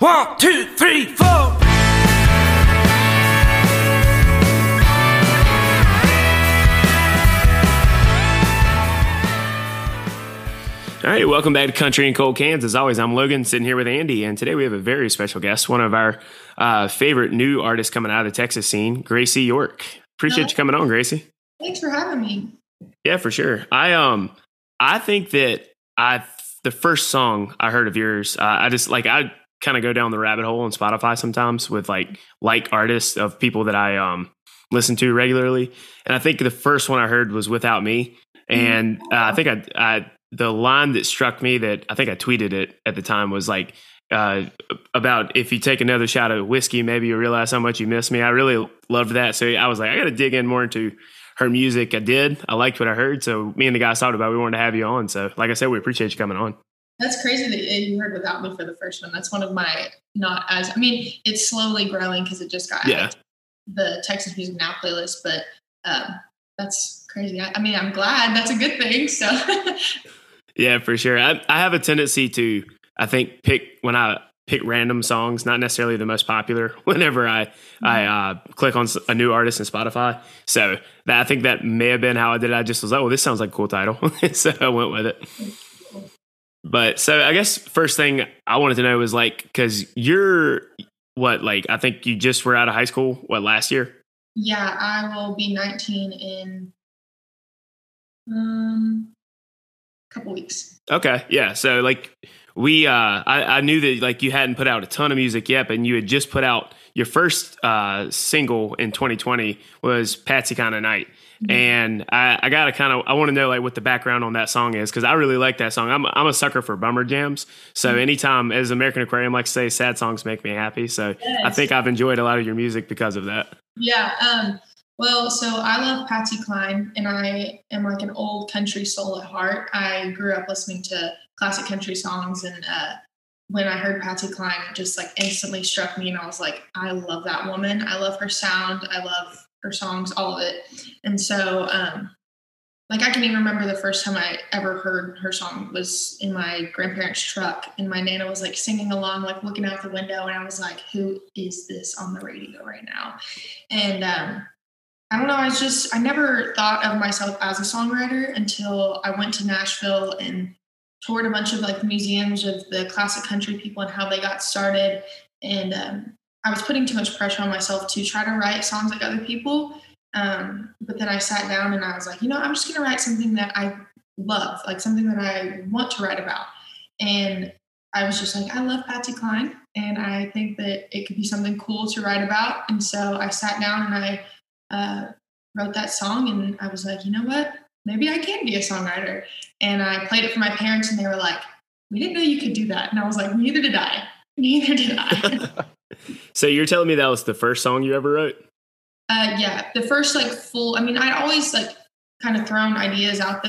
One, two, three, four. All right, welcome back to Country and Cold Cans. As always, I'm Logan, sitting here with Andy, and today we have a very special guest, one of our uh, favorite new artists coming out of the Texas scene, Graycie York. Appreciate you coming on, Graycie. Thanks for having me. Yeah, for sure. I um, I think that I the first song I heard of yours, uh, I just like I kind of go down the rabbit hole on Spotify sometimes with like like artists of people that I um listen to regularly, and I think the first one I heard was "Without Me," and uh, I think I, I the line that struck me that I think I tweeted it at the time was like uh, about if you take another shot of whiskey, maybe you realize how much you miss me. I really loved that, so I was like, I got to dig in more into her music. I did. I liked what I heard, so me and the guys talked about. We wanted to have you on. So, like I said, we appreciate you coming on. That's crazy that you heard without me for the first one. That's one of my not as. I mean, it's slowly growing because it just got Yeah. the Texas Music Now playlist, but um, that's crazy. I, I mean, I'm glad. That's a good thing. So. Yeah, for sure. I, I have a tendency to, I think, pick when I pick random songs, not necessarily the most popular. Whenever I I uh, click on a new artist in Spotify, so that I think that may have been how I did. it. I just was like, oh, this sounds like a cool title, so I went with it. But so I guess first thing I wanted to know was like, because you're what, like I think you just were out of high school, what last year? Yeah, I will be 19 in um a couple weeks. Okay, yeah. So like we, uh, I, I knew that like you hadn't put out a ton of music yet, but you had just put out your first uh, single in 2020 was "Patsy Kind of Night," and I, I gotta kind of I want to know like what the background on that song is because I really like that song. I'm I'm a sucker for bummer jams, so anytime as American Aquarium like to say, sad songs make me happy. So I think I've enjoyed a lot of your music because of that. Yeah. Um, well, so I love Patsy Cline, and I am like an old country soul at heart. I grew up listening to classic country songs, and uh, when I heard Patsy Cline, it just like instantly struck me, and I was like, I love that woman. I love her sound. I love her songs, all of it. And so, um, like, I can even remember the first time I ever heard her song was in my grandparents' truck, and my nana was like singing along, like looking out the window, and I was like, "Who is this on the radio right now?" And um, I don't know. I just I never thought of myself as a songwriter until I went to Nashville and toured a bunch of like museums of the classic country people and how they got started. And um, I was putting too much pressure on myself to try to write songs like other people. Um, but then I sat down and I was like, you know, I'm just going to write something that I love, like something that I want to write about. And I was just like, I love Patsy Cline, and I think that it could be something cool to write about. And so I sat down and I uh, wrote that song, and I was like, you know what? Maybe I can be a songwriter. And I played it for my parents, and they were like, we didn't know you could do that. And I was like, neither did I. Neither did I. So you're telling me that was the first song you ever wrote? uh, yeah, the first like full. I mean, I'd always like kind of thrown ideas out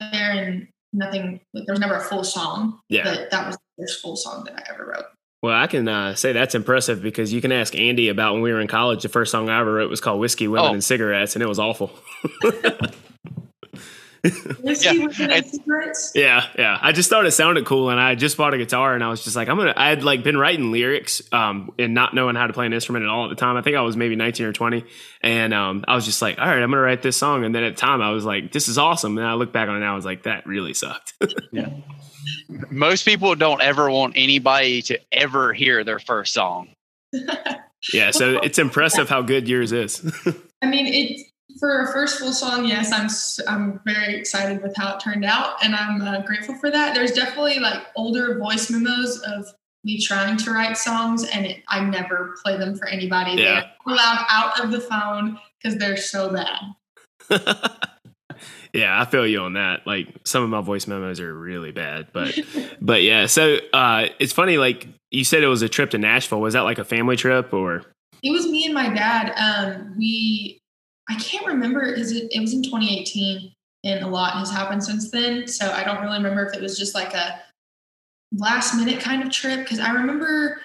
there, and nothing. There was never a full song. Yeah. but that was the first full song that I ever wrote. Well, I can uh, say that's impressive because you can ask Andy about when we were in college. The first song I ever wrote was called "Whiskey, Women, Oh. and Cigarettes," and it was awful. Whiskey Yeah, with the yeah, yeah. I just thought it sounded cool, and I just bought a guitar, and I was just like, I'm gonna. I had like been writing lyrics, um, and not knowing how to play an instrument at all at the time. I think I was maybe 19 or 20, and um, I was just like, all right, I'm gonna write this song. And then at the time, I was like, this is awesome. And I look back on it now, I was like, that really sucked. Yeah. Most people don't ever want anybody to ever hear their first song. yeah, so it's impressive how good yours is. I mean, it for a first full song. Yes, I'm I'm very excited with how it turned out, and I'm uh, grateful for that. There's definitely like older voice memos of me trying to write songs, and it, I never play them for anybody. Yeah. They're allowed out of the phone because they're so bad. yeah, I feel you on that. Like some of my voice memos are really bad, but but yeah. So uh, it's funny. Like you said, it was a trip to Nashville. Was that like a family trip or? It was me and my dad. Um, we, I can't remember because it, it was in 2018 and a lot has happened since then. So I don't really remember if it was just like a last minute kind of trip because I remember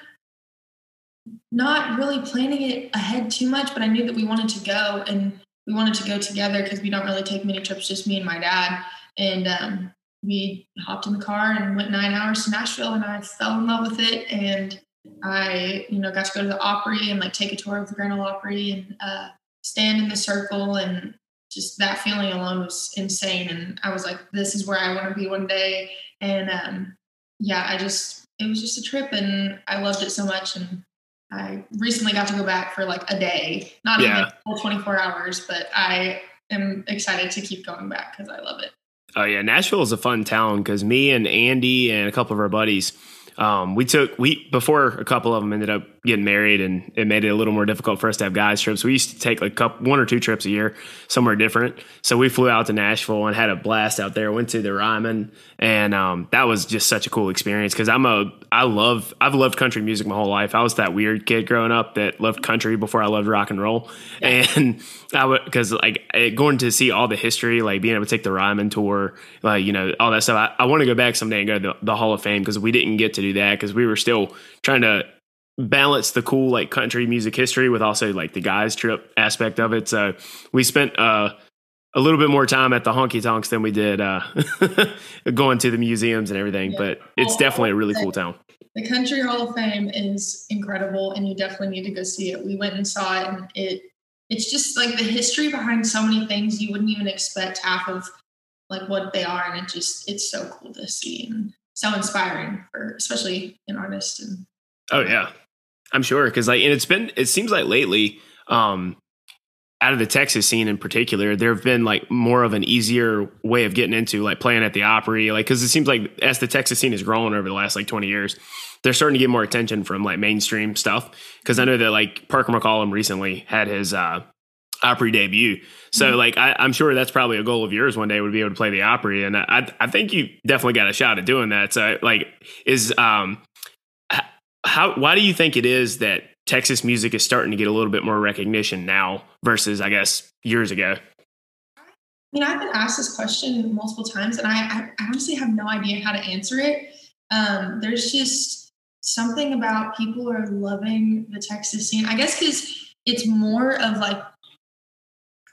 not really planning it ahead too much, but I knew that we wanted to go and we wanted to go together because we don't really take many trips, just me and my dad. And um, we hopped in the car and went nine hours to Nashville, and I fell in love with it. And I, you know, got to go to the Opry and like take a tour of the Grand Ole Opry and uh, stand in the circle and just that feeling alone was insane. And I was like, this is where I want to be one day. And um, yeah, I just, it was just a trip and I loved it so much. And I recently got to go back for like a day, not Yeah. even full 24 hours, but I am excited to keep going back because I love it. Oh yeah, Nashville is a fun town because me and Andy and a couple of our buddies, um, we took we before a couple of them ended up getting married, and it made it a little more difficult for us to have guys trips. We used to take like couple, one or two trips a year somewhere different. So we flew out to Nashville and had a blast out there. Went to the Ryman, and um, that was just such a cool experience because I'm a I love I've loved country music my whole life. I was that weird kid growing up that loved country before I loved rock and roll, and I would because like eh, going to see all the history, like being able to take the Ryman tour, like you know all that stuff. I, I want to go back someday and go to the, the Hall of Fame because we didn't get to do that because we were still trying to balance the cool like country music history with also like the guys trip aspect of it. So we spent uh, a little bit more time at the honky tonks than we did uh, going to the museums and everything. Yeah. But it's definitely a really cool town. The Country Hall of Fame is incredible, and you definitely need to go see it. We went and saw it, and it it's just like the history behind so many things you wouldn't even expect half of like what they are, and it just it's so cool to see and so inspiring for especially an artist. And Oh yeah, I'm sure because like, and it's been it seems like lately, um, out of the Texas scene in particular, there have been like more of an easier way of getting into like playing at the Opry, like because it seems like as the Texas scene has grown over the last like 20 years, they're starting to get more attention from like mainstream stuff. Because I know that like Parker McCollum recently had his uh, Opry debut, so Mhm. like I, I'm sure that's probably a goal of yours one day would be able to play the Opry, and I I think you definitely got a shot at doing that. So like is um how why do you think it is that Texas music is starting to get a little bit more recognition now versus I guess years ago? I mean, I've been asked this question multiple times, and I, I I honestly have no idea how to answer it. Um, there's just something about people are loving the Texas scene. I guess because it's more of like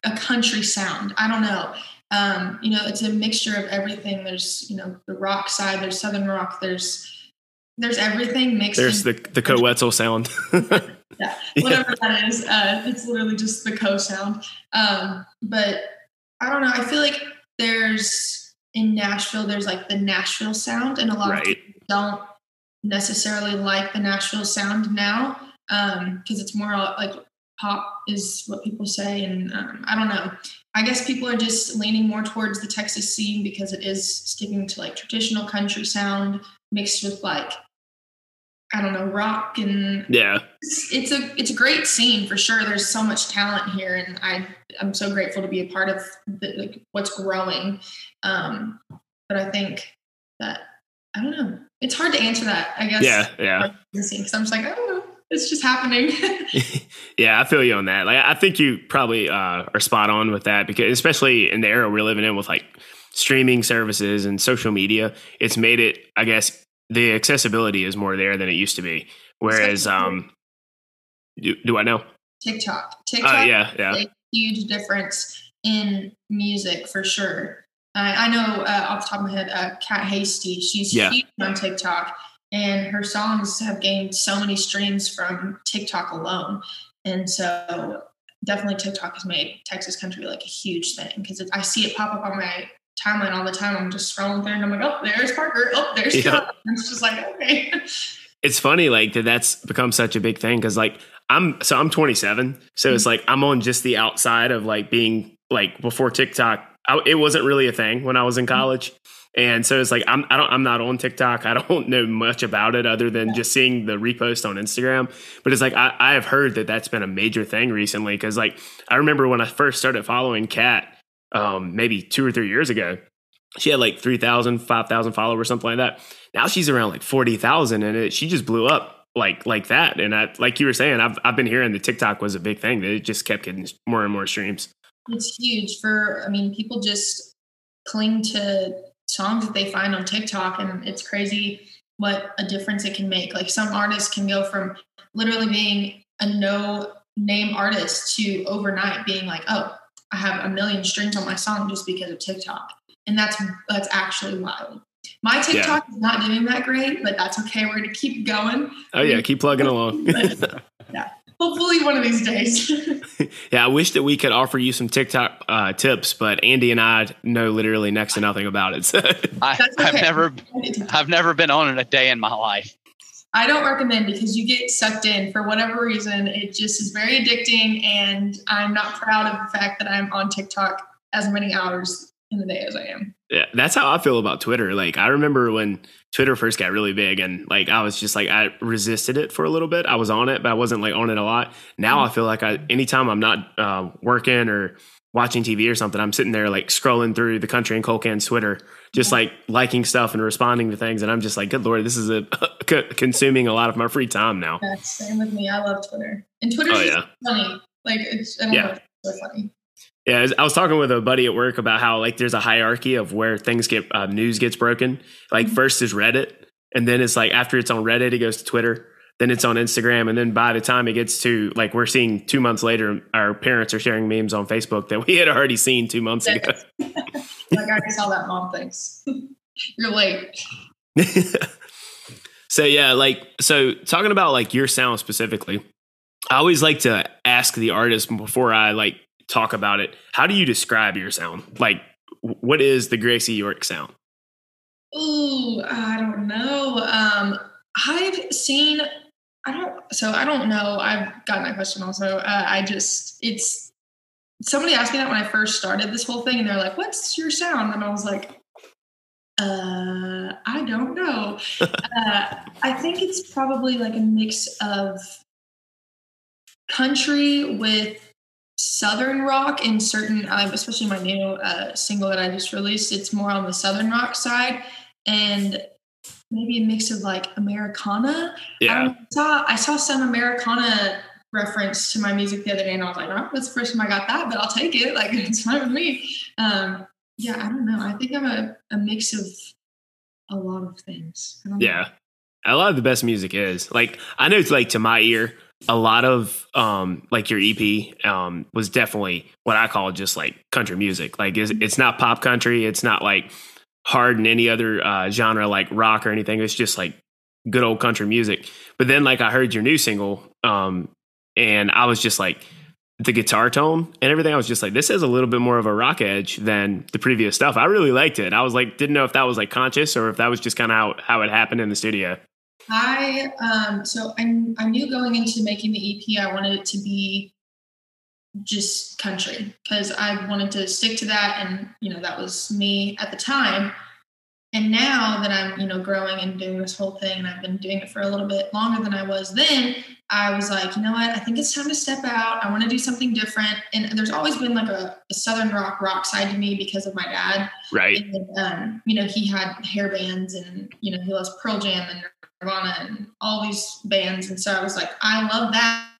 a country sound. I don't know. Um, you know, it's a mixture of everything. There's you know the rock side. There's southern rock. There's there's everything mixed. There's the the Coetzel sound. yeah, whatever that is. Uh, it's literally just the co sound. Um, but I don't know. I feel like there's in Nashville, there's like the Nashville sound, and a lot of people don't necessarily like the Nashville sound now because it's more like pop is what people say, and um, I don't know. I guess people are just leaning more towards the Texas scene because it is sticking to like traditional country sound mixed with like I don't know rock and Yeah. it's, it's a it's a great scene for sure. There's so much talent here, and I I'm so grateful to be a part of the, like, what's growing. Um, but I think that I don't know. It's hard to answer that. I guess. Yeah. Yeah. Because I'm just like, oh, it's just happening. yeah, I feel you on that. Like, I think you probably uh, are spot on with that because, especially in the era we're living in with like streaming services and social media, it's made it. I guess the accessibility is more there than it used to be. Whereas, um, do, do I know? TikTok. Oh TikTok yeah, yeah, a huge difference in music for sure. I, I know uh, off the top of my head, uh, Kat Hasty, she's Yeah. huge on TikTok, and her songs have gained so many streams from TikTok alone. And so, definitely, TikTok has made Texas country like a huge thing because I see it pop up on my timeline all the time. I'm just scrolling through, and I'm like, oh, there's Parker. Oh, there's Yeah. And It's just like, okay. it's funny like that that's become such a big thing because like i'm so i'm 27 so it's mm-hmm. like i'm on just the outside of like being like before tiktok I, it wasn't really a thing when i was in mm-hmm. college and so it's like i'm i don't i'm not on tiktok. I don't know much about it other than just seeing the repost on instagram. But it's like i, I have heard that that's been a major thing recently. Because like i remember when i first started following kat um maybe two or three years ago she had like 3000 5000 followers something like that. Now she's around like 40,000 and it, she just blew up like like that. And I like you were saying I've I've been hearing the TikTok was a big thing. That it just kept getting more and more streams. It's huge for, I mean, people just cling to songs that they find on TikTok, and it's crazy what a difference it can make. Like some artists can go from literally being a no name artist to overnight being like, oh, I have a million streams on my song just because of TikTok. And that's that's actually wild. My TikTok yeah. is not doing that great, but that's okay. We're gonna keep going. Oh yeah, keep plugging along. yeah, hopefully one of these days. yeah, I wish that we could offer you some TikTok uh, tips, but Andy and I know literally next to nothing about it. So. I, have never, I've never been on it a day in my life. I don't recommend because you get sucked in for whatever reason. It just is very addicting, and I'm not proud of the fact that I'm on TikTok as many hours in the day as I am. Yeah, that's how I feel about Twitter. Like I remember when Twitter first got really big, and like I was just like I resisted it for a little bit. I was on it, but I wasn't like on it a lot. Now mm-hmm. I feel like I anytime I'm not uh, working or watching TV or something, I'm sitting there like scrolling through the country and Cold Cans' Twitter, just like liking stuff and responding to things, and I'm just like, good lord, this is a consuming a lot of my free time now. Yeah, same with me. I love Twitter, and Twitter's oh, yeah. funny. Like it's I yeah. Know, it's so funny. Yeah, I was talking with a buddy at work about how like there's a hierarchy of where things get uh, news gets broken. Like mm-hmm. first is Reddit, and then it's like after it's on Reddit, it goes to Twitter, then it's on Instagram, and then by the time it gets to like we're seeing two months later, our parents are sharing memes on Facebook that we had already seen two months ago. like I saw that mom thinks you're late. so yeah, like so talking about like your sound specifically, I always like to ask the artist before I like talk about it. How do you describe your sound? Like, what is the Graycie York sound? Ooh, I don't know. Um, I've seen. I don't. So I don't know. I've gotten that question also. Uh, I just it's somebody asked me that when I first started this whole thing, and they're like, "What's your sound?" And I was like, uh, I don't know. uh, I think it's probably like a mix of country with southern rock in certain um, especially my new uh, single that i just released it's more on the southern rock side. And maybe a mix of like americana. Yeah. I saw, I saw some americana reference to my music the other day and i was like oh, that's the first time i got that but i'll take it. Like it's fine with me. Um, yeah i don't know. I think i'm a, a mix of a lot of things. I yeah know. a lot of the best music is. Like i know it's like to my ear a lot of um like your EP um was definitely what I call just like country music. Like it's, it's not pop country, it's not like hard in any other uh genre like rock or anything. It's just like good old country music. But then like I heard your new single um and I was just like the guitar tone and everything I was just like this has a little bit more of a rock edge than the previous stuff. I really liked it. I was like didn't know if that was like conscious or if that was just kind of how how it happened in the studio. I um so I'm I knew going into making the EP I wanted it to be just country because I wanted to stick to that and you know that was me at the time. And now that I'm, you know, growing and doing this whole thing and I've been doing it for a little bit longer than I was then, I was like, you know what? I think it's time to step out. I want to do something different. And there's always been like a, a Southern rock rock side to me because of my dad. Right. And, um, you know, he had hair bands and, you know, he loves Pearl Jam and Nirvana and all these bands. And so I was like, I love that.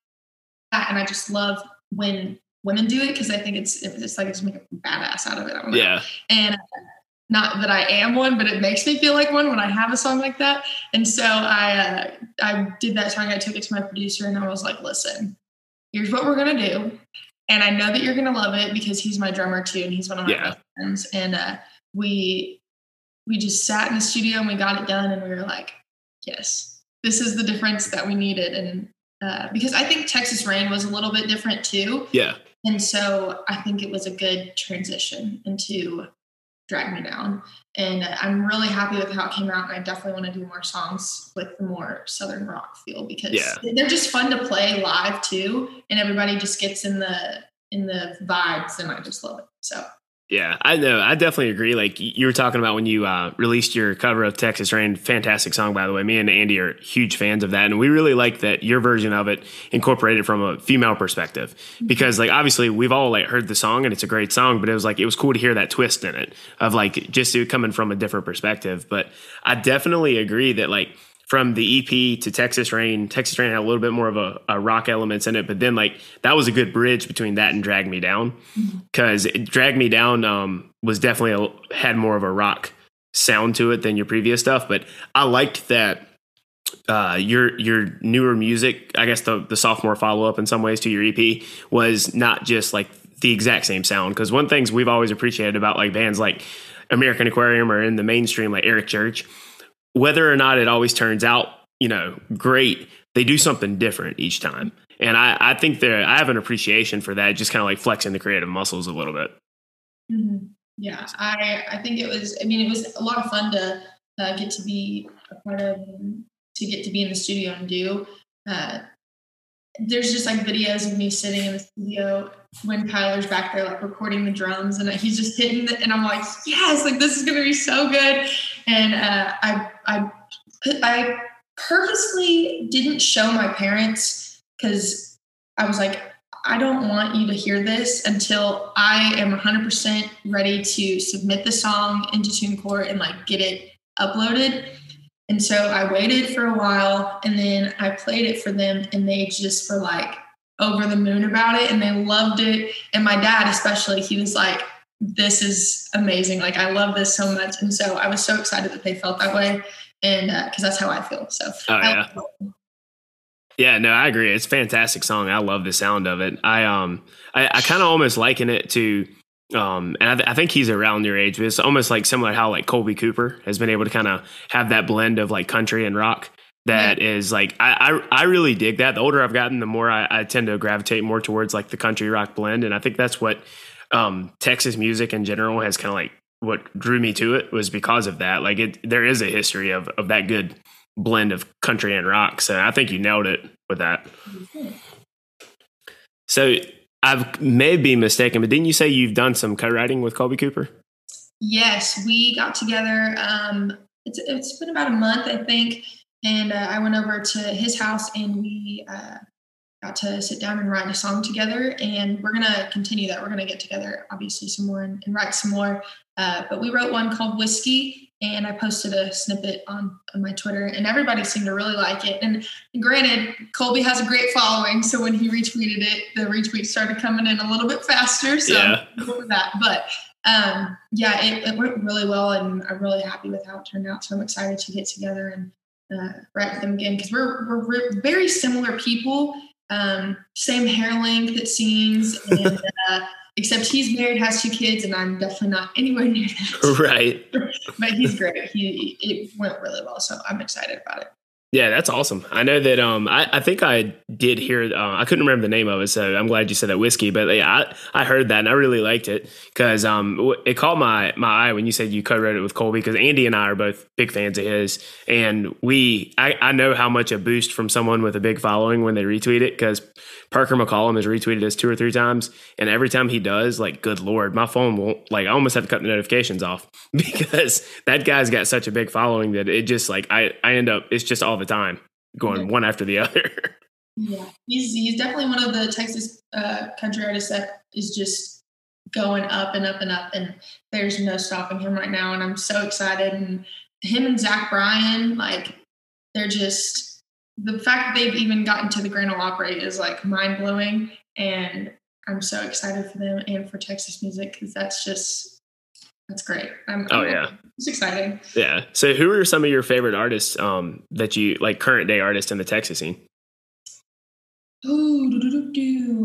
And I just love when women do it because I think it's it's like just make a badass out of it. Yeah. And not that I am one, but it makes me feel like one when I have a song like that. And so I uh, I did that song. I took it to my producer and I was like, listen, here's what we're gonna do. And I know that you're gonna love it because he's my drummer too, and he's one of my yeah. friends. And uh, we we just sat in the studio and we got it done, and we were like, yes, this is the difference that we needed. And uh, because I think Texas Rain was a little bit different too. Yeah. And so I think it was a good transition into Drag Me Down. And I'm really happy with how it came out. And I definitely want to do more songs with the more Southern rock feel because yeah. they're just fun to play live too. And everybody just gets in the in the vibes and I just love it. So yeah, I know. I definitely agree. Like you were talking about when you uh, released your cover of Texas Rain, fantastic song, by the way. Me and Andy are huge fans of that. And we really like that your version of it incorporated from a female perspective. Mm-hmm. Because, like, obviously, we've all like heard the song and it's a great song, but it was like, it was cool to hear that twist in it of like just coming from a different perspective. But I definitely agree that, like, from the EP to Texas Rain. Texas Rain had a little bit more of a, a, rock elements in it, but then like that was a good bridge between that and Drag Me Down because mm-hmm. Drag Me Down um, was definitely a, had more of a rock sound to it than your previous stuff. But I liked that uh, your your newer music. I guess the the sophomore follow up in some ways to your EP was not just like the exact same sound because one things we've always appreciated about like bands like American Aquarium or in the mainstream like Eric Church, whether or not it always turns out, you know, great, they do something different each time. And I, I think that I have an appreciation for that, just kind of like flexing the creative muscles a little bit. Mm-hmm. Yeah, I I think it was. I mean, it was a lot of fun to uh, get to be a part of, to get to be in the studio and do. Uh, there's just like videos of me sitting in the studio when Tyler's back there like recording the drums and he's just hitting it and I'm like yes like this is gonna be so good. And uh, I I I purposely didn't show my parents because I was like I don't want you to hear this until I am 100% ready to submit the song into TuneCore and like get it uploaded. And so I waited for a while and then I played it for them and they just were like over the moon about it and they loved it. And my dad, especially, he was like, this is amazing. Like, I love this so much. And so I was so excited that they felt that way. And because uh, that's how I feel. So, oh, yeah. Yeah, no, I agree. It's a fantastic song. I love the sound of it. I um I, I kind of almost liken it to um, and I, th- I, think he's around your age, but it's almost like similar how like Colby Cooper has been able to kind of have that blend of like country and rock. That yeah. is like I, I, I really dig that. The older I've gotten, the more I, I, tend to gravitate more towards like the country rock blend, and I think that's what um, Texas music in general has kind of like what drew me to it was because of that. Like it, there is a history of of that good blend of country and rock. So I think you nailed it with that. Mm-hmm. So I may be mistaken, but didn't you say you've done some co-writing with Colby Cooper? Yes, we got together. Um, it's, it's been about a month, I think, and uh, I went over to his house and we uh, got to sit down and write a song together. And we're gonna continue that. We're gonna get together, obviously, some more and, and write some more. Uh, but we wrote one called Whiskey, and I posted a snippet on, on my Twitter, and everybody seemed to really like it. And granted, Colby has a great following, so when he retweeted it, the retweets started coming in a little bit faster. So yeah. that, but um, yeah, it, it, went really well, and I'm really happy with how it turned out. So I'm excited to get together and uh, write with them again because we're, we're, we're very similar people. Um, same hair length, it seems, and uh, except he's married, has two kids, and I'm definitely not anywhere near that. Right. but he's great. He it went really well, so I'm excited about it. Yeah, that's awesome. I know that. Um, I, I think I did hear. Uh, I couldn't remember the name of it, so I'm glad you said that whiskey. But yeah, I, I heard that and I really liked it because um, it caught my my eye when you said you co-wrote it with Colby because Andy and I are both big fans of his, and we I, I know how much a boost from someone with a big following when they retweet it because Parker McCollum has retweeted us two or three times, and every time he does, like, good lord, my phone won't like. I almost have to cut the notifications off because that guy's got such a big following that it just like I I end up it's just all the time going yeah. one after the other. yeah, he's he's definitely one of the Texas uh, country artists that is just going up and up and up, and there's no stopping him right now. And I'm so excited. And him and Zach Bryan, like, they're just the fact that they've even gotten to the Grand Ole Opry is like mind blowing, and I'm so excited for them and for Texas music because that's just that's great. I'm, oh I'm, yeah, it's exciting. Yeah. So, who are some of your favorite artists um, that you like current day artists in the Texas scene? Ooh,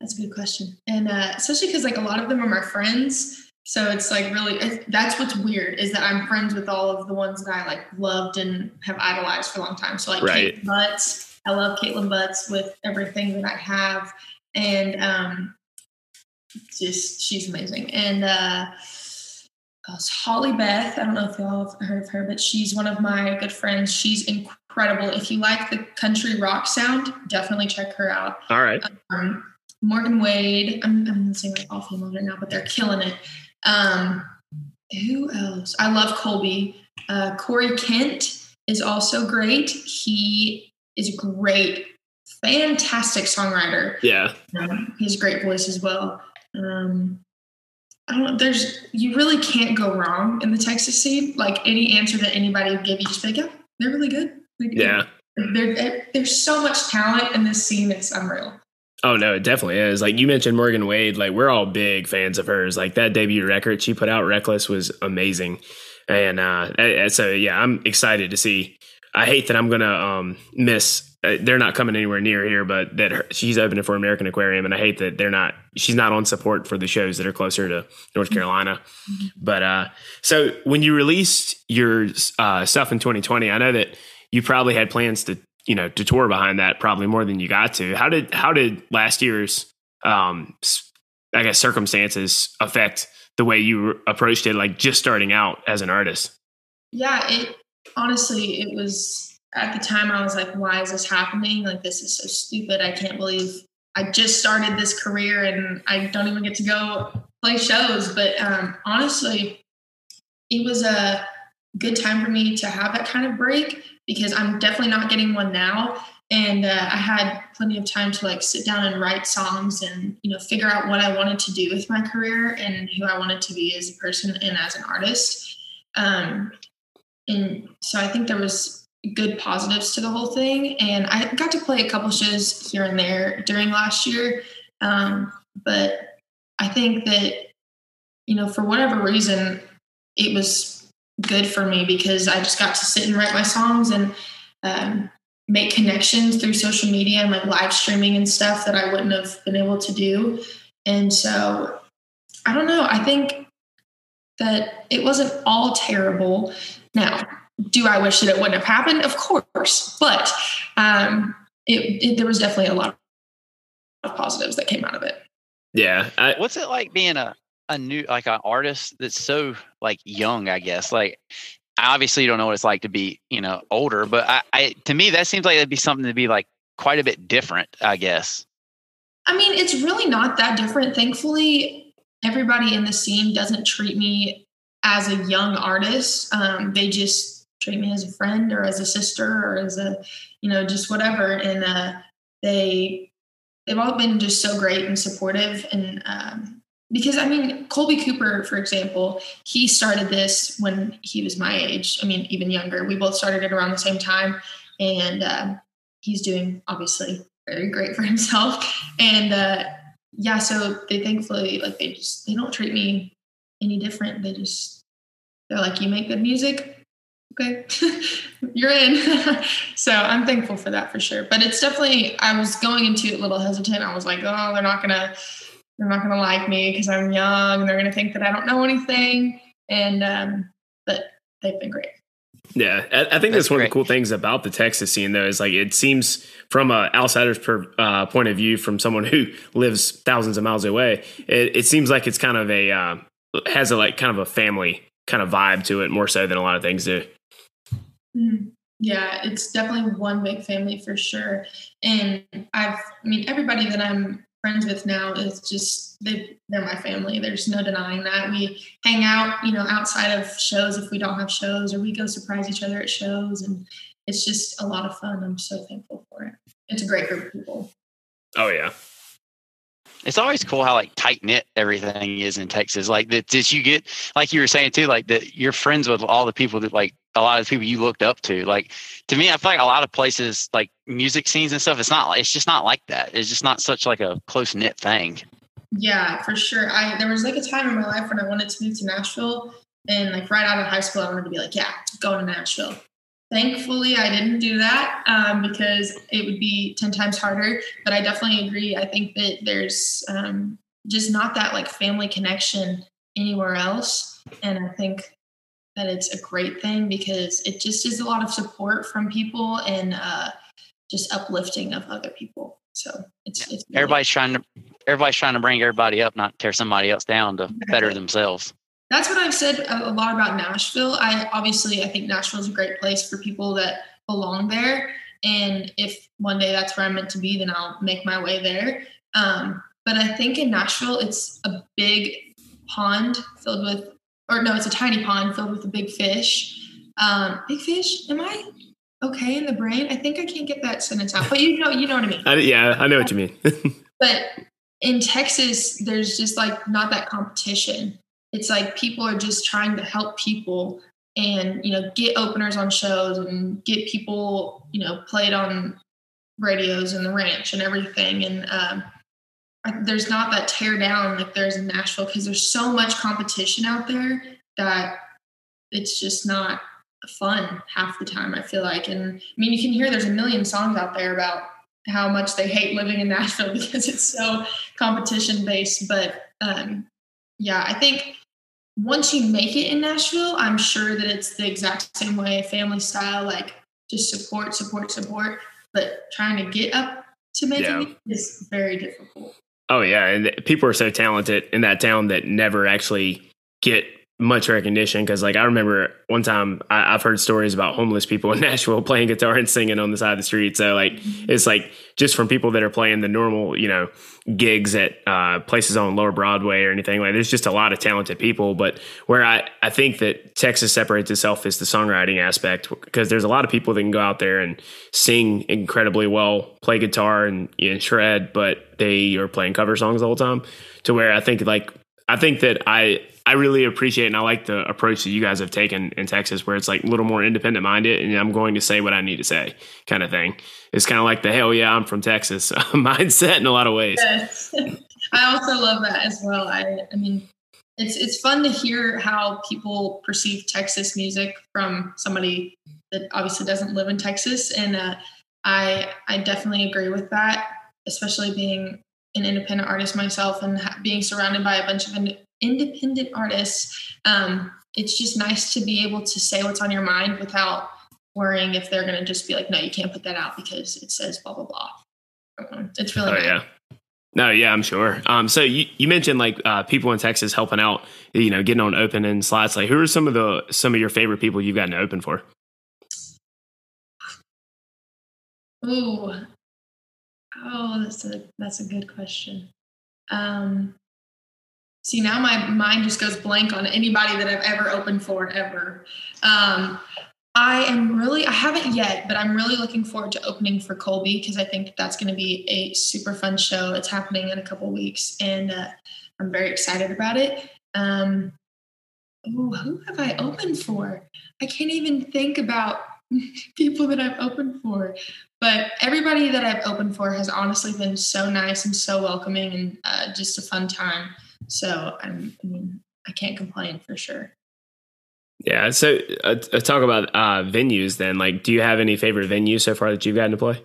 that's a good question, and uh, especially because like a lot of them are my friends. So it's like really that's what's weird is that I'm friends with all of the ones that I like loved and have idolized for a long time. So like right. Kaitlin Butts, I love Kaitlin Butts with everything that I have, and um, just she's amazing. And uh, uh, Holly Beth, I don't know if y'all have heard of her, but she's one of my good friends. She's incredible. If you like the country rock sound, definitely check her out. All right. Um, Morgan Wade, I'm, I'm saying like all females right now, but they're killing it. Um, who else? I love Colby. Uh, Corey Kent is also great. He is great, fantastic songwriter. Yeah, um, he has a great voice as well. Um, I don't know. There's you really can't go wrong in the Texas scene. Like any answer that anybody would give you, just like, yeah, they're really good. They're. Yeah, they're, there's so much talent in this scene. It's unreal. Oh no, it definitely is. Like you mentioned Morgan Wade, like we're all big fans of hers. Like that debut record she put out, Reckless, was amazing. And uh so yeah, I'm excited to see. I hate that I'm gonna um miss they're not coming anywhere near here, but that her, she's opening for American Aquarium, and I hate that they're not. She's not on support for the shows that are closer to North Carolina. Mm-hmm. But uh, so when you released your uh, stuff in 2020, I know that you probably had plans to you know to tour behind that probably more than you got to. How did how did last year's um, I guess circumstances affect the way you approached it, like just starting out as an artist? Yeah, it honestly it was at the time I was like, why is this happening? Like, this is so stupid. I can't believe I just started this career and I don't even get to go play shows. But um, honestly, it was a good time for me to have that kind of break because I'm definitely not getting one now. And uh, I had plenty of time to like sit down and write songs and you know figure out what I wanted to do with my career and who I wanted to be as a person and as an artist. Um, and so I think there was good positives to the whole thing. And I got to play a couple shows here and there during last year. Um, but I think that, you know, for whatever reason, it was good for me because I just got to sit and write my songs and um, make connections through social media and like live streaming and stuff that I wouldn't have been able to do. And so I don't know. I think that it wasn't all terrible. Now, do I wish that it wouldn't have happened? Of course, but um, it, it, there was definitely a lot of positives that came out of it. Yeah. I, What's it like being a a new like an artist that's so like young? I guess like obviously you don't know what it's like to be you know older, but I, I to me that seems like it'd be something to be like quite a bit different. I guess. I mean, it's really not that different. Thankfully, everybody in the scene doesn't treat me as a young artist. Um, they just treat me as a friend or as a sister or as a you know just whatever. And uh, they they've all been just so great and supportive. And um, because i mean colby cooper for example he started this when he was my age i mean even younger. We both started it around the same time. And uh, he's doing obviously very great for himself. And uh, yeah so they thankfully like they just they don't treat me any different. They just they're like you make good music okay, you're in. so I'm thankful for that for sure. But it's definitely, I was going into it a little hesitant. I was like, oh, they're not gonna, they're not gonna like me because I'm young. And they're gonna think that I don't know anything. And um, but they've been great. Yeah, I, I think that's, that's one great. of the cool things about the Texas scene, though, is like it seems from an outsider's per, uh, point of view, from someone who lives thousands of miles away, it, it seems like it's kind of a uh, has a like kind of a family kind of vibe to it more so than a lot of things do. Mm-hmm. Yeah, it's definitely one big family for sure. And I've, I mean, everybody that I'm friends with now is just they they're my family. There's no denying that. We hang out, you know, outside of shows if we don't have shows, or we go surprise each other at shows, and it's just a lot of fun. I'm so thankful for it. It's a great group of people. Oh yeah, it's always cool how like tight knit everything is in Texas. Like that, did you get like you were saying too, like that you're friends with all the people that like a lot of people you looked up to. Like to me, I feel like a lot of places like music scenes and stuff. It's not. It's just not like that. It's just not such like a close knit thing. Yeah, for sure. I there was like a time in my life when I wanted to move to Nashville, and like right out of high school, I wanted to be like, yeah, going to Nashville. Thankfully, I didn't do that um, because it would be 10 times harder. But I definitely agree. I think that there's um, just not that like family connection anywhere else. And I think that it's a great thing because it just is a lot of support from people and uh, just uplifting of other people. So it's, it's really everybody's trying to everybody's trying to bring everybody up, not tear somebody else down to better themselves that's what I've said a lot about Nashville. I obviously I think Nashville is a great place for people that belong there. And if one day that's where I'm meant to be, then I'll make my way there. Um, but I think in Nashville, it's a big pond filled with, or no, it's a tiny pond filled with a big fish. Um, big fish? Am I okay in the brain? I think I can't get that sentence out, but you know, you know what I mean. I, yeah, I know what you mean. but in Texas, there's just like not that competition it's like people are just trying to help people and you know get openers on shows and get people you know played on radios and the ranch and everything and um, there's not that tear down like there's in nashville because there's so much competition out there that it's just not fun half the time. I feel like, and I mean, you can hear there's a million songs out there about how much they hate living in Nashville because it's so competition based. But um, yeah, I think once you make it in Nashville, I'm sure that it's the exact same way, family style, like just support, support, support. But trying to get up to making yeah. it is very difficult. Oh yeah, and people are so talented in that town that never actually get much recognition because like i remember one time I, have heard stories about homeless people in nashville playing guitar and singing on the side of the street. So like it's like just from people that are playing the normal you know gigs at uh, places on lower broadway or anything like there's just a lot of talented people. But where i i think that texas separates itself is the songwriting aspect because there's a lot of people that can go out there and sing incredibly well play guitar and, and shred but they are playing cover songs the whole time. To where i think like I think that I I really appreciate and I like the approach that you guys have taken in Texas, where it's like a little more independent minded, and I'm going to say what I need to say, kind of thing. It's kind of like the hell yeah, I'm from Texas mindset in a lot of ways. Yes. I also love that as well. I I mean, it's it's fun to hear how people perceive Texas music from somebody that obviously doesn't live in Texas, and uh, I I definitely agree with that, especially being an independent artist myself and being surrounded by a bunch of in- independent artists, um, it's just nice to be able to say what's on your mind without worrying if they're going to just be like, no, you can't put that out because it says blah, blah, blah. Um, it's really, oh, nice. yeah. No, yeah, I'm sure. Um, so you, you mentioned like uh, people in Texas helping out, you know, getting on open and slots. Like, who are some of the some of your favorite people you've gotten to open for? Ooh, Oh, that's a that's a good question. Um, see, now my mind just goes blank on anybody that I've ever opened for ever. Um, I am really I haven't yet, but I'm really looking forward to opening for Colby because I think that's going to be a super fun show. It's happening in a couple weeks, and uh, I'm very excited about it. Um, ooh, who have I opened for? I can't even think about people that I've opened for. But everybody that I've opened for has honestly been so nice and so welcoming and uh, just a fun time. So I'm, I mean, I can't complain for sure. Yeah. So uh, uh, talk about uh, venues then. Like, do you have any favorite venues so far that you've gotten to play?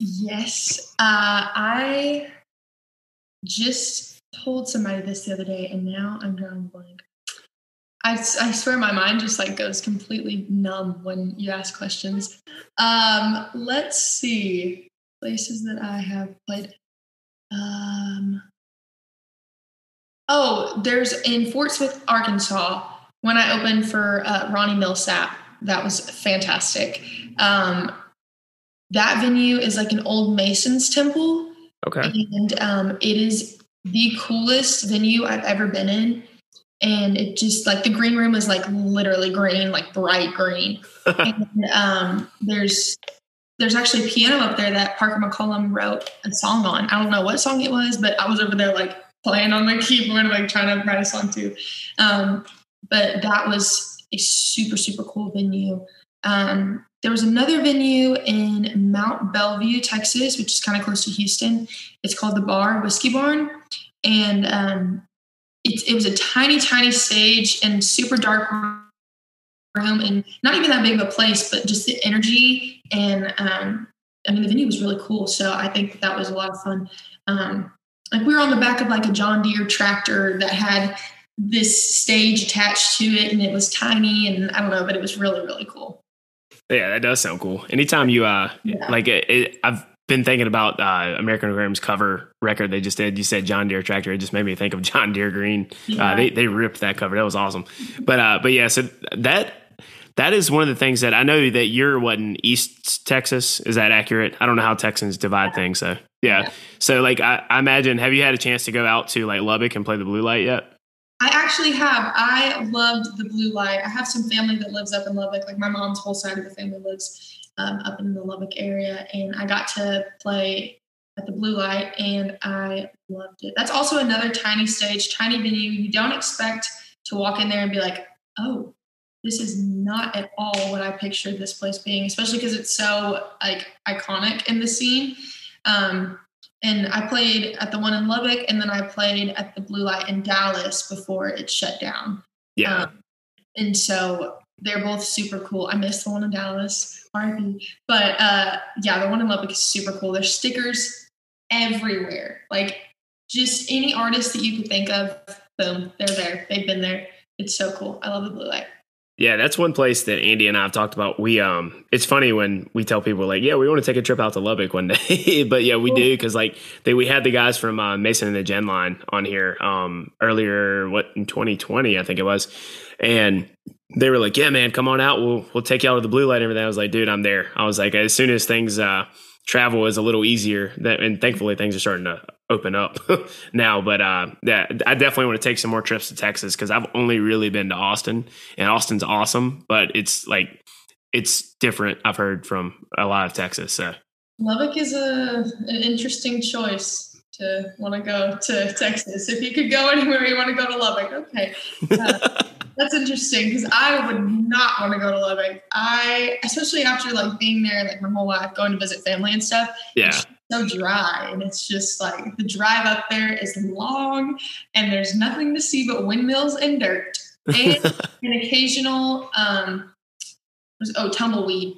Yes. Uh, I just told somebody this the other day and now I'm drawing blank. I, I swear my mind just like goes completely numb when you ask questions. Um, let's see places that I have played. Um, oh, there's in Fort Smith, Arkansas. When I opened for uh, Ronnie Milsap, that was fantastic. Um, that venue is like an old Mason's temple. Okay. And um, it is the coolest venue I've ever been in and it just like the green room is like literally green, like bright green. and um, there's there's actually a piano up there that Parker McCollum wrote a song on. I don't know what song it was, but I was over there like playing on my keyboard, like trying to write a song too. Um, but that was a super super cool venue. Um, there was another venue in Mont Belvieu, Texas, which is kind of close to Houston. It's called the Bar Whiskey Barn, and um, it, it was a tiny, tiny stage and super dark room and not even that big of a place, but just the energy and um, I mean the venue was really cool. So I think that was a lot of fun. Um, like we were on the back of like a John Deere tractor that had this stage attached to it and it was tiny and I don't know, but it was really, really cool. Yeah, that does sound cool. Anytime you uh yeah. like it, it, I've been thinking about uh, American Aquarium's cover record they just did. You said John Deere tractor. It just made me think of John Deere Green. Uh, yeah. Uh, they they ripped that cover. That was awesome. But uh, but yeah, so that that is one of the things that I know that you're what in East Texas. Is that accurate? I don't know how Texans divide things. So yeah. yeah. So like I, I imagine, have you had a chance to go out to like Lubbock and play the blue light yet? I actually have. I loved the blue light. I have some family that lives up in Lubbock. Like my mom's whole side of the family lives um, up in the Lubbock area, and I got to play at the Blue Light, and I loved it. That's also another tiny stage, tiny venue. You don't expect to walk in there and be like, "Oh, this is not at all what I pictured this place being," especially because it's so like iconic in the scene. Um, and I played at the one in Lubbock, and then I played at the Blue Light in Dallas before it shut down. Yeah. Um, and so they're both super cool. I miss the one in Dallas, RIP. But uh, yeah, the one in Lubbock is super cool. There's stickers everywhere. Like just any artist that you could think of, boom, they're there. They've been there. It's so cool. I love the blue light. Yeah, that's one place that Andy and I have talked about. We um, it's funny when we tell people like, yeah, we want to take a trip out to Lubbock one day, but yeah, we do because like they we had the guys from uh, Mason and the Gen line on here um earlier, what in 2020 I think it was, and they were like, yeah, man, come on out, we'll we'll take you out of the blue light and everything. I was like, dude, I'm there. I was like, as soon as things uh travel is a little easier, that and thankfully things are starting to open up now. But uh, yeah, I definitely want to take some more trips to Texas because I've only really been to Austin, and Austin's awesome, but it's like it's different. I've heard from a lot of Texas. So Lubbock is a an interesting choice to want to go to Texas. If you could go anywhere, you want to go to Lubbock. Okay. Uh, that's interesting because I would not want to go to Lubbock. I, especially after like being there like my whole life, going to visit family and stuff. yeah, so dry and it's just like the drive up there is long and there's nothing to see but windmills and dirt and an occasional um oh tumbleweed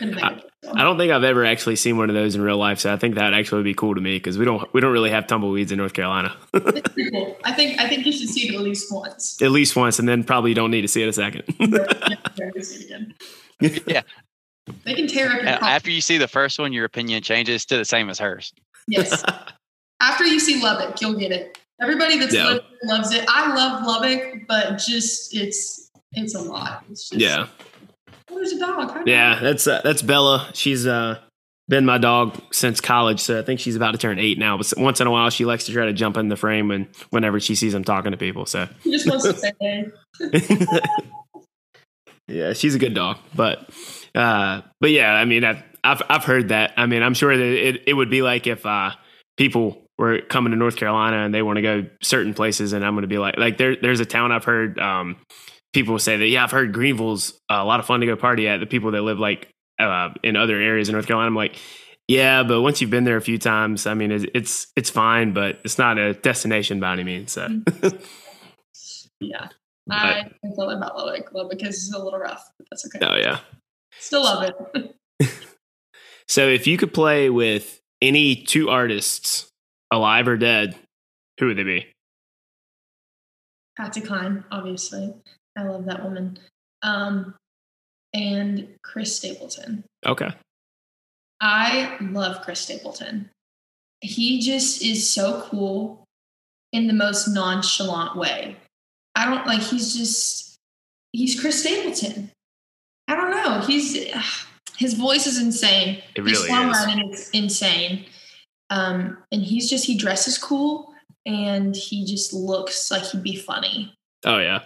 I, I don't think I've ever actually seen one of those in real life, so I think that actually would be cool to me because we don't we don't really have tumbleweeds in North Carolina. cool. I think I think you should see it at least once. At least once, and then probably you don't need to see it a second. yeah, they can tear up your. After you see the first one, your opinion changes to the same as hers. Yes. After you see Lubbock, you'll get it. Everybody that's yeah. loves it. I love Lubbock, but just it's it's a lot. It's just, yeah. Oh, there's a dog. Yeah, that's uh, that's Bella. She's uh been my dog since college, so I think she's about to turn eight now. But once in a while, she likes to try to jump in the frame and whenever she sees I'm talking to people. So she just wants to say. yeah, she's a good dog, but uh, but yeah, I mean, I've, I've, I've heard that. I mean, I'm sure that it, it would be like if uh, people were coming to North Carolina and they want to go certain places, and I'm going to be like, like there, there's a town I've heard um, people say that. Yeah, I've heard Greenville's a lot of fun to go party at. The people that live like uh, in other areas in North Carolina, I'm like, yeah, but once you've been there a few times, I mean, it's it's, it's fine, but it's not a destination by any means. So. yeah. I feel about Lubbock. Lubbock is a little rough, but that's okay. Oh yeah. Still love it. so if you could play with any two artists, alive or dead, who would they be? Patsy Cline, obviously. I love that woman. Um, and Chris Stapleton. Okay. I love Chris Stapleton. He just is so cool in the most nonchalant way. I don't like he's just he's Chris Stapleton. I don't know. He's his voice is insane. It really his songwriting is. is insane. Um, and he's just he dresses cool and he just looks like he'd be funny. Oh yeah.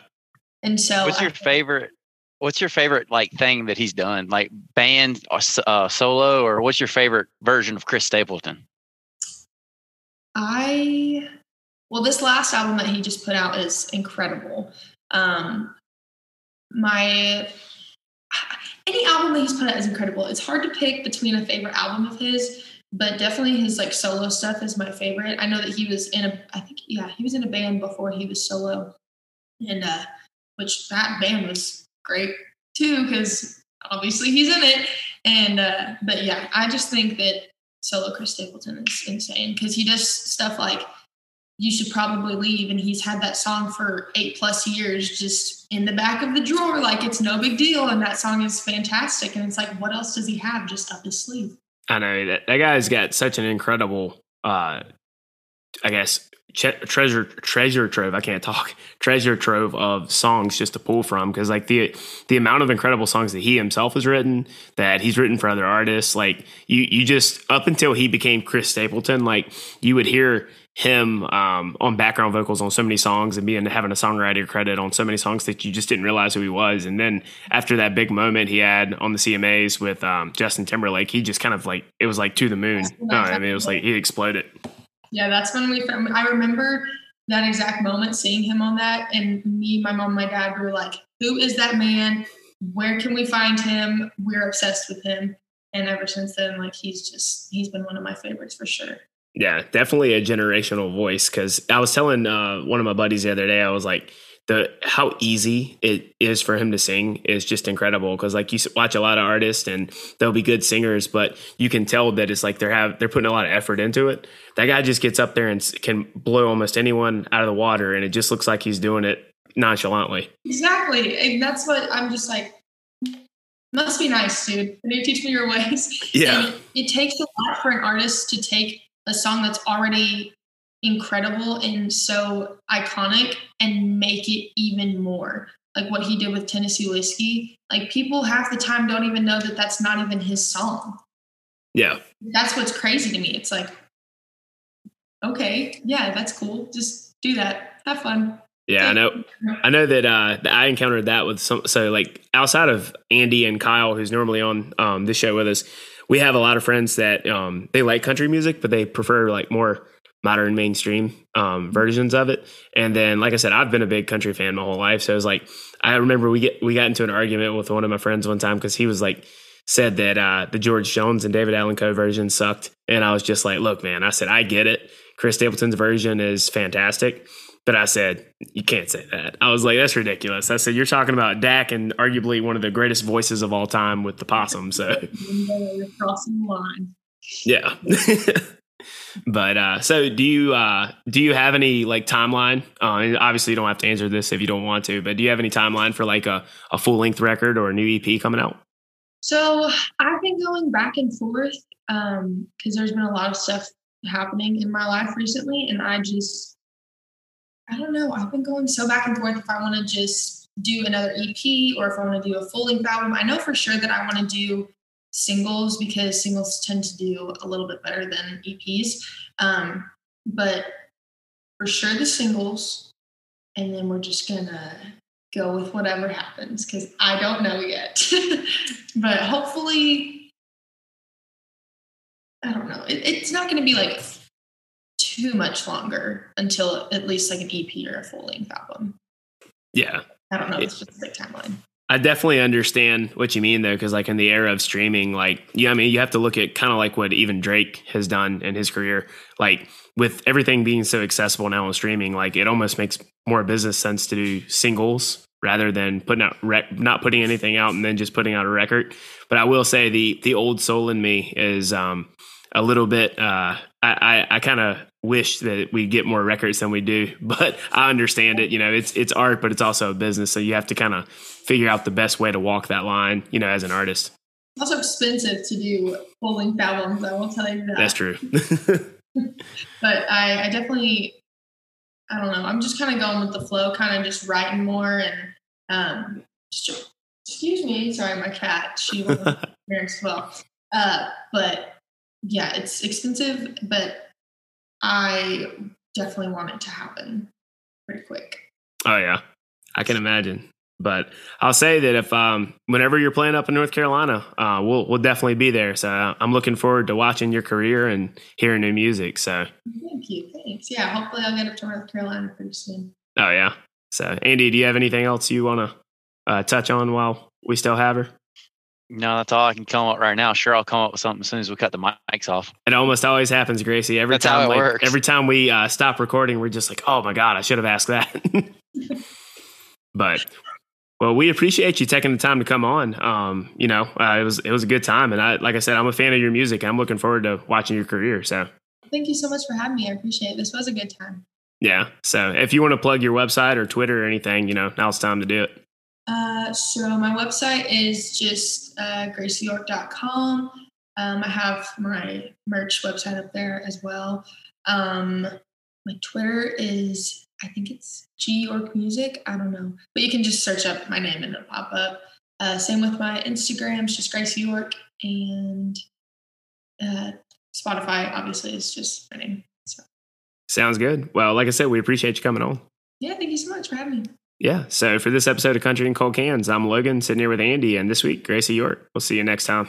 And so, what's your I, favorite? What's your favorite like thing that he's done, like band or uh, solo, or what's your favorite version of Chris Stapleton? I well, this last album that he just put out is incredible. Um, my any album that he's put out is incredible. It's hard to pick between a favorite album of his, but definitely his like solo stuff is my favorite. I know that he was in a I think yeah, he was in a band before he was solo. And uh which that band was great too cuz obviously he's in it. And uh but yeah, I just think that solo Chris Stapleton is insane cuz he does stuff like you should probably leave. And he's had that song for eight plus years just in the back of the drawer, like it's no big deal. And that song is fantastic. And it's like, what else does he have just up his sleeve? I know that that guy's got such an incredible, uh, I guess, treasure treasure trove. I can't talk treasure trove of songs just to pull from because like the the amount of incredible songs that he himself has written, that he's written for other artists, like you you just up until he became Chris Stapleton, like you would hear him um, on background vocals on so many songs and being having a songwriter credit on so many songs that you just didn't realize who he was. And then after that big moment he had on the CMAs with um, Justin Timberlake, he just kind of like it was like to the moon. No, I mean it was like he exploded. Yeah, that's when we. I remember that exact moment, seeing him on that, and me, my mom, my dad were like, "Who is that man? Where can we find him? We're obsessed with him." And ever since then, like he's just he's been one of my favorites for sure. Yeah, definitely a generational voice. Because I was telling uh, one of my buddies the other day, I was like, the how easy it is for him to sing is just incredible. Because like you watch a lot of artists and they'll be good singers but you can tell that it's like they're have they're putting a lot of effort into it. That guy just gets up there and can blow almost anyone out of the water and it just looks like he's doing it nonchalantly. Exactly. And that's what i'm just like must be nice dude. Can you teach me your ways. Yeah. It takes a lot for an artist to take a song that's already incredible and so iconic and make it even more. Like what he did with tennessee whiskey like people half the time don't even know that that's not even his song. Yeah. That's what's crazy to me. It's like okay yeah that's cool. Just do that. Have fun. Yeah i know. i know that uh i encountered that with some so like outside of andy and kyle who's normally on um this show with us we have a lot of friends that um they like country music but they prefer like more modern mainstream um, versions of it. And then, like I said, I've been a big country fan my whole life. So it was like, I remember we get we got into an argument with one of my friends one time because he was like said that uh, the George Jones and David Allan Coe version sucked, and I was just like, look, man, I said I get it. Chris Stapleton's version is fantastic. But I said, you can't say that. I was like, that's ridiculous. I said, you're talking about DAC and arguably one of the greatest voices of all time with the possum. So, crossing the line. Yeah. but uh, so do you uh, do you have any like timeline? Uh, obviously you don't have to answer this if you don't want to but do you have any timeline for like a, a full length record or a new ep coming out? So i've been going back and forth because um, there's been a lot of stuff happening in my life recently and i just i don't know i've been going so back and forth if i want to just do another ep or if i want to do a full length album. I know for sure that i want to do singles because singles tend to do a little bit better than EPs. Um, but for sure the singles, and then we're just gonna go with whatever happens because I don't know yet. but hopefully, I don't know. It, it's not gonna be like too much longer until at least like an EP or a full length album. Yeah. I don't know it's just like timeline. I definitely understand what you mean though, because like in the era of streaming, like yeah, I mean you have to look at kind of like what even Drake has done in his career. Like with everything being so accessible now on streaming, like it almost makes more business sense to do singles rather than putting out rec- not putting anything out and then just putting out a record. But I will say the the old soul in me is um, a little bit. Uh, I I, I kind of wish that we get more records than we do, but I understand it. You know, it's it's art, but it's also a business, so you have to kind of figure out the best way to walk that line, you know, as an artist. It's also expensive to do full length albums, I will tell you that. That's true. but I, I definitely, I don't know, I'm just kind of going with the flow, kind of just writing more and, um, just, excuse me, sorry, my cat, she was parents as well. Uh, but yeah, it's expensive, but I definitely want it to happen pretty quick. Oh yeah, I can imagine. But I'll say that if um, whenever you're playing up in North Carolina, uh, we'll we'll definitely be there. So I'm looking forward to watching your career and hearing new music. So thank you, thanks. Yeah, hopefully I'll get up to North Carolina pretty soon. Oh yeah. So Andy, do you have anything else you want to uh, touch on while we still have her? No, that's all I can come up right now. Sure, I'll come up with something as soon as we cut the mics off. It almost always happens, Graycie. Every that's time, how it like, works. every time we uh, stop recording, we're just like, "Oh my god, I should have asked that." but well, we appreciate you taking the time to come on. Um, you know, uh, it was it was a good time, and I like I said, I'm a fan of your music. I'm looking forward to watching your career. So thank you so much for having me. I appreciate it. This was a good time. Yeah. So if you want to plug your website or Twitter or anything, you know, now's time to do it. Uh, so my website is just uh, graycieyork.com. Um, I have my merch website up there as well. Um, my Twitter is, I think it's G York Music. I don't know, but you can just search up my name and it'll pop up. Uh, same with my Instagram, it's just Graycie York, and uh, Spotify. Obviously, is just my name. So. Sounds good. Well, like I said, we appreciate you coming on. Yeah, thank you so much for having me. Yeah. So for this episode of Country and Cold Cans, I'm Logan sitting here with Andy, and this week, Graycie York. We'll see you next time.